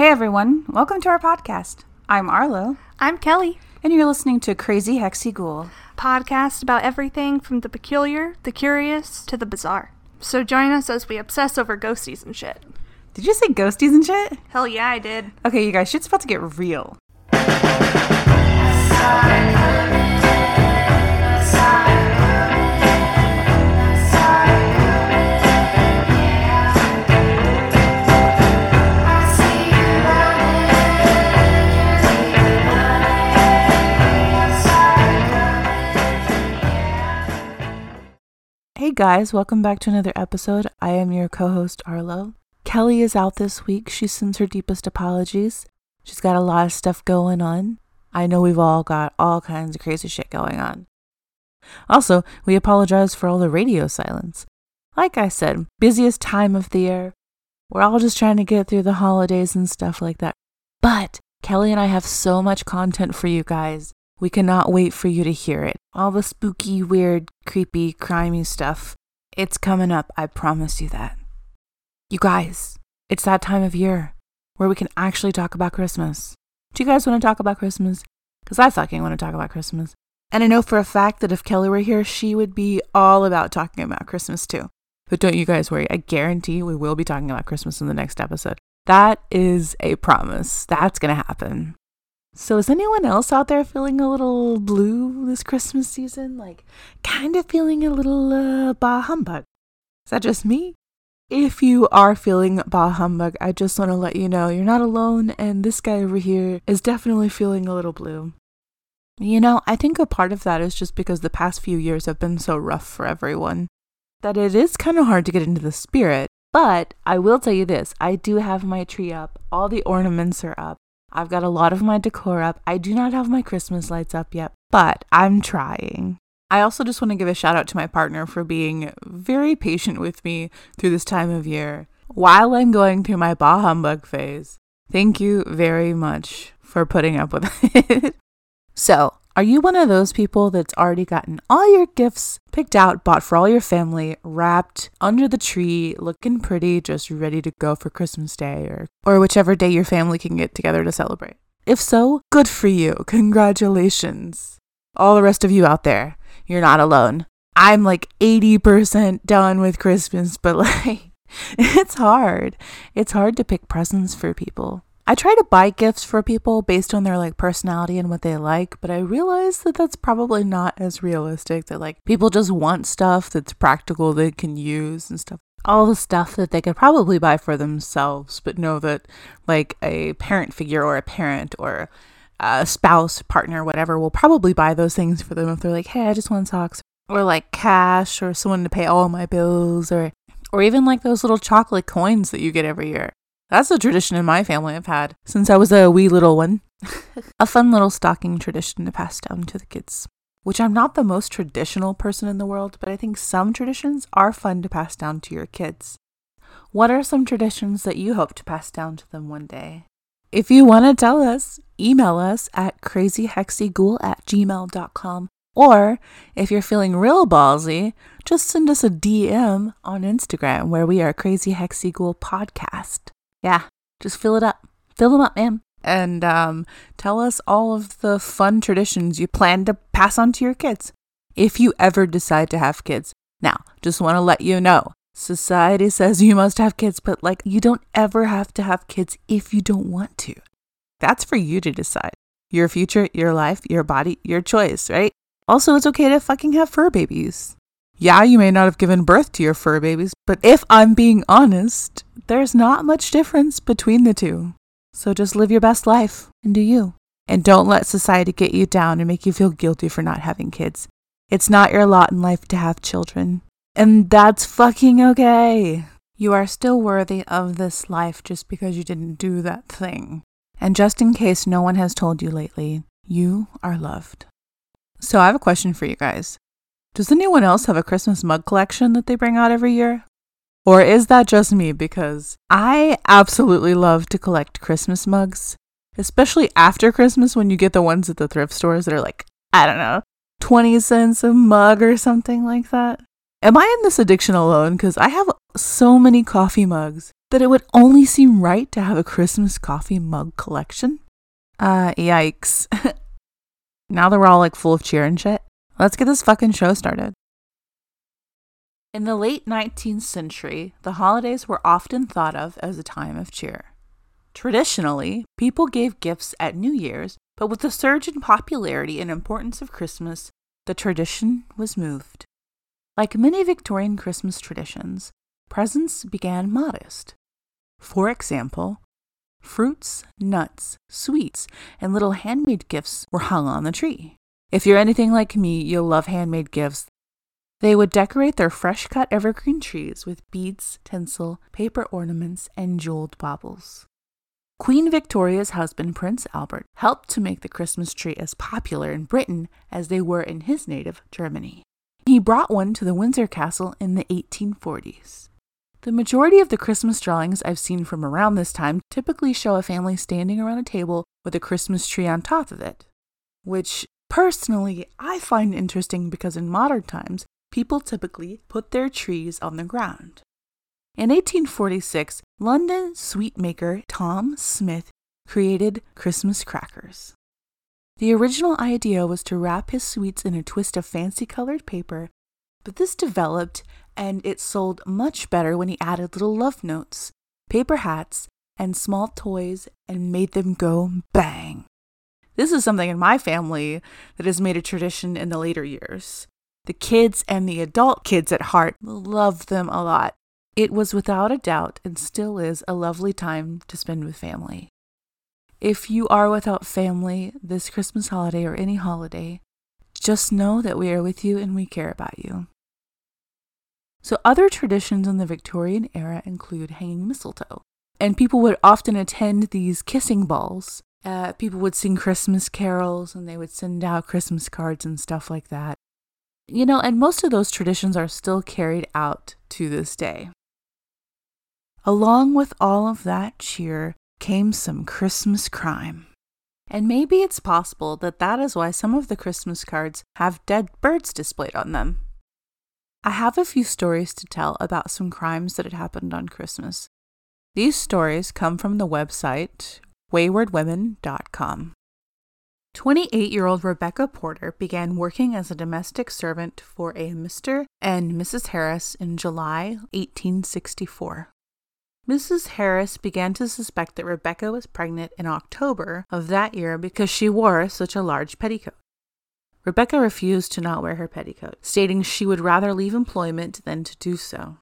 Hey everyone, welcome to our podcast. I'm Arlo, I'm Kelly. and you're listening to Crazy Hexy Ghoul. Podcast about everything from the peculiar, the curious, to the bizarre. So join us as we obsess over ghosties and shit. Did you say ghosties and shit? Hell yeah, I did. Okay, you guys, shit's about to get real. Guys, welcome back to another episode. I am your co host, Arlo. Kelly is out this week. She sends her deepest apologies. She's got a lot of stuff going on. I know we've all got all kinds of crazy shit going on. Also, we apologize for all the radio silence. Like I said, busiest time of the year. We're all just trying to get through the holidays and stuff like that. But Kelly and I have so much content for you guys. We cannot wait for you to hear it. All the spooky, weird, creepy, crimey stuff. It's coming up, I promise you that. You guys, it's that time of year where we can actually talk about Christmas. Do you guys want to talk about Christmas? Because I fucking want to talk about Christmas. And I know for a fact that if Kelly were here, she would be all about talking about Christmas too. But don't you guys worry, I guarantee we will be talking about Christmas in the next episode. That is a promise. That's going to happen. So, is anyone else out there feeling a little blue this Christmas season? Like, kind of feeling a little uh, bah humbug? Is that just me? If you are feeling bah humbug, I just want to let you know you're not alone, and this guy over here is definitely feeling a little blue. You know, I think a part of that is just because the past few years have been so rough for everyone that it is kind of hard to get into the spirit. But I will tell you this I do have my tree up, all the ornaments are up. I've got a lot of my decor up. I do not have my Christmas lights up yet, but I'm trying. I also just want to give a shout out to my partner for being very patient with me through this time of year while I'm going through my bah humbug phase. Thank you very much for putting up with it. so, are you one of those people that's already gotten all your gifts picked out, bought for all your family, wrapped under the tree, looking pretty, just ready to go for Christmas Day or, or whichever day your family can get together to celebrate? If so, good for you. Congratulations. All the rest of you out there, you're not alone. I'm like 80% done with Christmas, but like, it's hard. It's hard to pick presents for people. I try to buy gifts for people based on their like personality and what they like, but I realize that that's probably not as realistic that like people just want stuff that's practical they can use and stuff. All the stuff that they could probably buy for themselves, but know that like a parent figure or a parent or a spouse, partner, whatever will probably buy those things for them if they're like, "Hey, I just want socks." Or like cash or someone to pay all my bills or or even like those little chocolate coins that you get every year. That's a tradition in my family I've had since I was a wee little one. a fun little stocking tradition to pass down to the kids. Which I'm not the most traditional person in the world, but I think some traditions are fun to pass down to your kids. What are some traditions that you hope to pass down to them one day? If you want to tell us, email us at crazyhexyghoul at gmail.com. Or if you're feeling real ballsy, just send us a DM on Instagram where we are Crazy Hexy Ghoul Podcast. Yeah, just fill it up. Fill them up, man. And um, tell us all of the fun traditions you plan to pass on to your kids. If you ever decide to have kids. Now, just want to let you know society says you must have kids, but like you don't ever have to have kids if you don't want to. That's for you to decide. Your future, your life, your body, your choice, right? Also, it's okay to fucking have fur babies. Yeah, you may not have given birth to your fur babies, but if I'm being honest, there's not much difference between the two. So just live your best life and do you. And don't let society get you down and make you feel guilty for not having kids. It's not your lot in life to have children. And that's fucking okay. You are still worthy of this life just because you didn't do that thing. And just in case no one has told you lately, you are loved. So I have a question for you guys. Does anyone else have a Christmas mug collection that they bring out every year? Or is that just me? Because I absolutely love to collect Christmas mugs, especially after Christmas when you get the ones at the thrift stores that are like, I don't know, 20 cents a mug or something like that. Am I in this addiction alone? Because I have so many coffee mugs that it would only seem right to have a Christmas coffee mug collection? Uh, yikes. now that we're all like full of cheer and shit, let's get this fucking show started. In the late 19th century, the holidays were often thought of as a time of cheer. Traditionally, people gave gifts at New Year's, but with the surge in popularity and importance of Christmas, the tradition was moved. Like many Victorian Christmas traditions, presents began modest. For example, fruits, nuts, sweets, and little handmade gifts were hung on the tree. If you're anything like me, you'll love handmade gifts they would decorate their fresh cut evergreen trees with beads, tinsel, paper ornaments, and jeweled baubles. Queen Victoria's husband, Prince Albert, helped to make the Christmas tree as popular in Britain as they were in his native Germany. He brought one to the Windsor Castle in the 1840s. The majority of the Christmas drawings I've seen from around this time typically show a family standing around a table with a Christmas tree on top of it, which personally I find interesting because in modern times people typically put their trees on the ground. In 1846, London sweet maker Tom Smith created Christmas crackers. The original idea was to wrap his sweets in a twist of fancy colored paper, but this developed and it sold much better when he added little love notes, paper hats, and small toys and made them go bang. This is something in my family that has made a tradition in the later years. The kids and the adult kids at heart loved them a lot. It was without a doubt and still is a lovely time to spend with family. If you are without family this Christmas holiday or any holiday, just know that we are with you and we care about you. So, other traditions in the Victorian era include hanging mistletoe, and people would often attend these kissing balls. Uh, people would sing Christmas carols and they would send out Christmas cards and stuff like that. You know, and most of those traditions are still carried out to this day. Along with all of that cheer came some Christmas crime. And maybe it's possible that that is why some of the Christmas cards have dead birds displayed on them. I have a few stories to tell about some crimes that had happened on Christmas. These stories come from the website waywardwomen.com. 28 year old Rebecca Porter began working as a domestic servant for a Mr. and Mrs. Harris in July 1864. Mrs. Harris began to suspect that Rebecca was pregnant in October of that year because she wore such a large petticoat. Rebecca refused to not wear her petticoat, stating she would rather leave employment than to do so.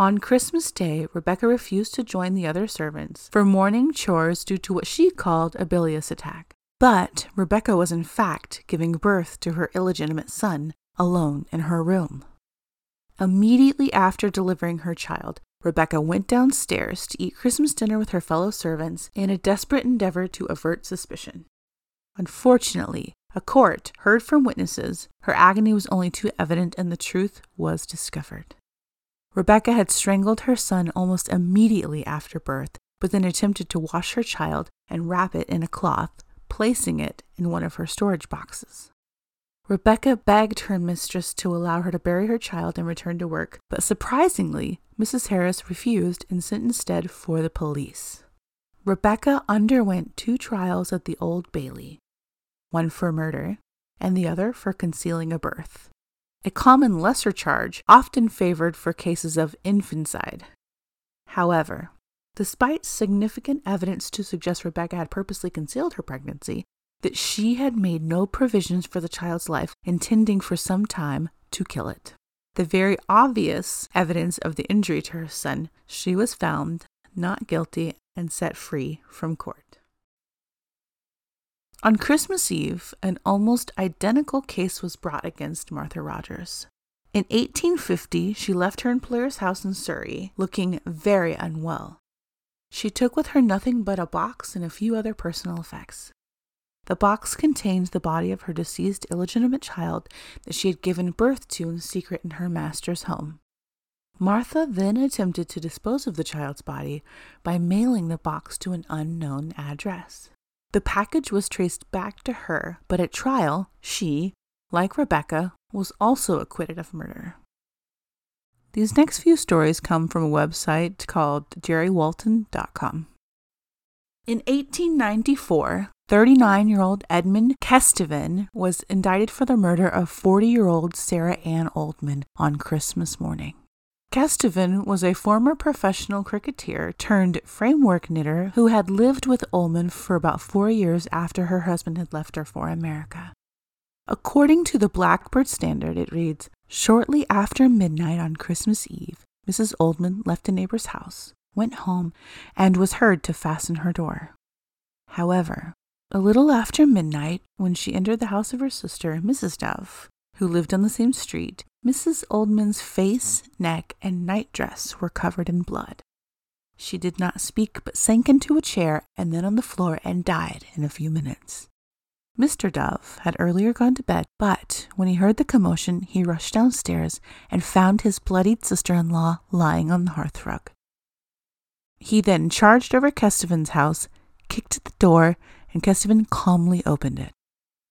On Christmas Day, Rebecca refused to join the other servants for morning chores due to what she called a bilious attack. But Rebecca was in fact giving birth to her illegitimate son alone in her room. Immediately after delivering her child, Rebecca went downstairs to eat Christmas dinner with her fellow servants in a desperate endeavor to avert suspicion. Unfortunately, a court heard from witnesses her agony was only too evident and the truth was discovered. Rebecca had strangled her son almost immediately after birth, but then attempted to wash her child and wrap it in a cloth placing it in one of her storage boxes. Rebecca begged her mistress to allow her to bury her child and return to work, but surprisingly, Mrs. Harris refused and sent instead for the police. Rebecca underwent two trials at the Old Bailey, one for murder and the other for concealing a birth, a common lesser charge often favored for cases of infanticide. However, despite significant evidence to suggest Rebecca had purposely concealed her pregnancy, that she had made no provisions for the child's life, intending for some time to kill it. The very obvious evidence of the injury to her son, she was found not guilty and set free from court. On Christmas Eve, an almost identical case was brought against Martha Rogers. In 1850, she left her employer's house in Surrey, looking very unwell. She took with her nothing but a box and a few other personal effects. The box contained the body of her deceased illegitimate child that she had given birth to in secret in her master's home. Martha then attempted to dispose of the child's body by mailing the box to an unknown address. The package was traced back to her, but at trial, she, like Rebecca, was also acquitted of murder. These next few stories come from a website called jerrywalton.com. In 1894, 39 year old Edmund Kesteven was indicted for the murder of 40 year old Sarah Ann Oldman on Christmas morning. Kesteven was a former professional cricketer turned framework knitter who had lived with Oldman for about four years after her husband had left her for America. According to the Blackburn Standard, it reads Shortly after midnight on Christmas Eve, Mrs. Oldman left a neighbor's house, went home, and was heard to fasten her door. However, a little after midnight, when she entered the house of her sister, Mrs. Dove, who lived on the same street, Mrs. Oldman's face, neck, and nightdress were covered in blood. She did not speak, but sank into a chair and then on the floor and died in a few minutes. Mr. Dove had earlier gone to bed, but when he heard the commotion, he rushed downstairs and found his bloodied sister in law lying on the hearthrug. He then charged over Kesteven's house, kicked at the door, and Kesteven calmly opened it.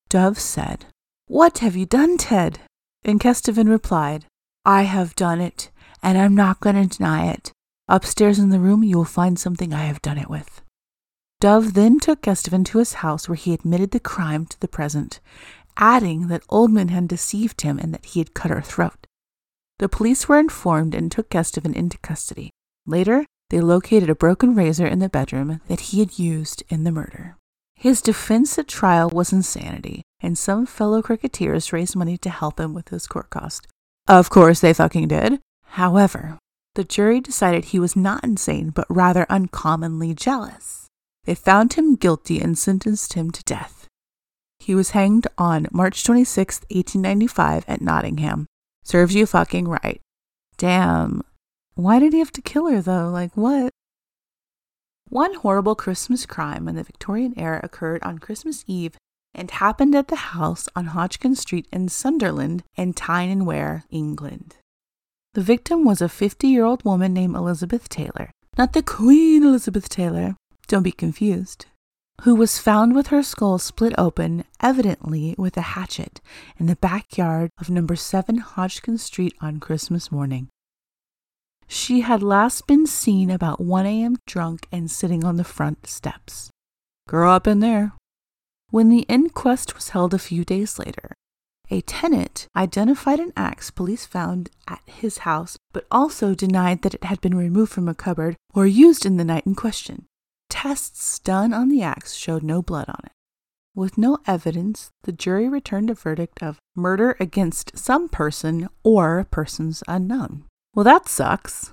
Dove said, What have you done, Ted? And Kesteven replied, I have done it, and I'm not going to deny it. Upstairs in the room, you will find something I have done it with. Dove then took Kesteven to his house where he admitted the crime to the present, adding that Oldman had deceived him and that he had cut her throat. The police were informed and took Kesteven into custody. Later, they located a broken razor in the bedroom that he had used in the murder. His defense at trial was insanity, and some fellow cricketers raised money to help him with his court cost. Of course, they fucking did. However, the jury decided he was not insane, but rather uncommonly jealous. They found him guilty and sentenced him to death. He was hanged on March 26, 1895, at Nottingham. Serves you fucking right. Damn. Why did he have to kill her, though? Like, what? One horrible Christmas crime in the Victorian era occurred on Christmas Eve and happened at the house on Hodgkin Street in Sunderland in Tyne and Wear, England. The victim was a 50 year old woman named Elizabeth Taylor, not the Queen Elizabeth Taylor, don't be confused, who was found with her skull split open, evidently with a hatchet, in the backyard of number 7 Hodgkin Street on Christmas morning. She had last been seen about 1 a.m. drunk and sitting on the front steps. Girl up in there. When the inquest was held a few days later, a tenant identified an axe police found at his house, but also denied that it had been removed from a cupboard or used in the night in question. Tests done on the axe showed no blood on it. With no evidence, the jury returned a verdict of murder against some person or persons unknown. Well, that sucks.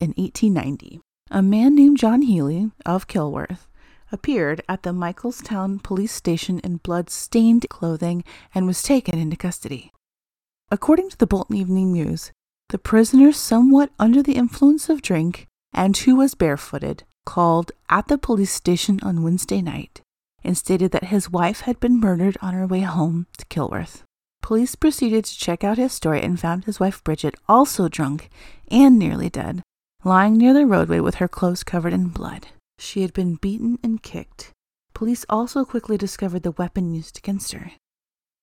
In 1890, a man named John Healy of Kilworth appeared at the Mitchelstown police station in blood stained clothing and was taken into custody. According to the Bolton Evening News, the prisoner, somewhat under the influence of drink and who was barefooted, called at the police station on Wednesday night and stated that his wife had been murdered on her way home to Kilworth. Police proceeded to check out his story and found his wife Bridget also drunk and nearly dead, lying near the roadway with her clothes covered in blood. She had been beaten and kicked. Police also quickly discovered the weapon used against her.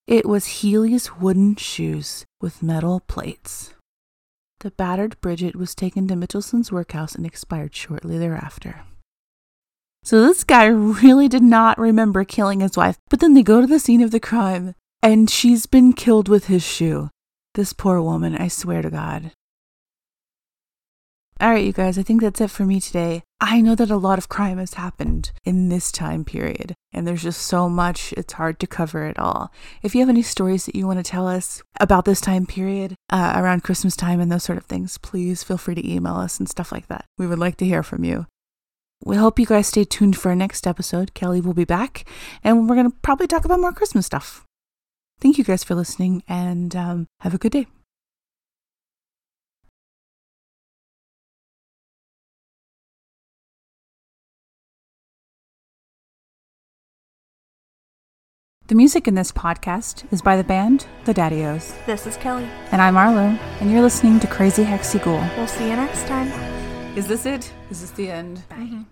It was Healy's wooden shoes with metal plates. The battered Bridget was taken to Mitchelson's workhouse and expired shortly thereafter. So this guy really did not remember killing his wife, but then they go to the scene of the crime and she's been killed with his shoe. This poor woman, I swear to God. All right, you guys, I think that's it for me today. I know that a lot of crime has happened in this time period, and there's just so much, it's hard to cover it all. If you have any stories that you want to tell us about this time period, uh, around Christmas time and those sort of things, please feel free to email us and stuff like that. We would like to hear from you. We hope you guys stay tuned for our next episode. Kelly will be back, and we're going to probably talk about more Christmas stuff. Thank you guys for listening, and um, have a good day. The music in this podcast is by the band The Daddios. This is Kelly. And I'm Arlo, and you're listening to Crazy Hexy Ghoul. We'll see you next time. Is this it? Is this the end? Bye.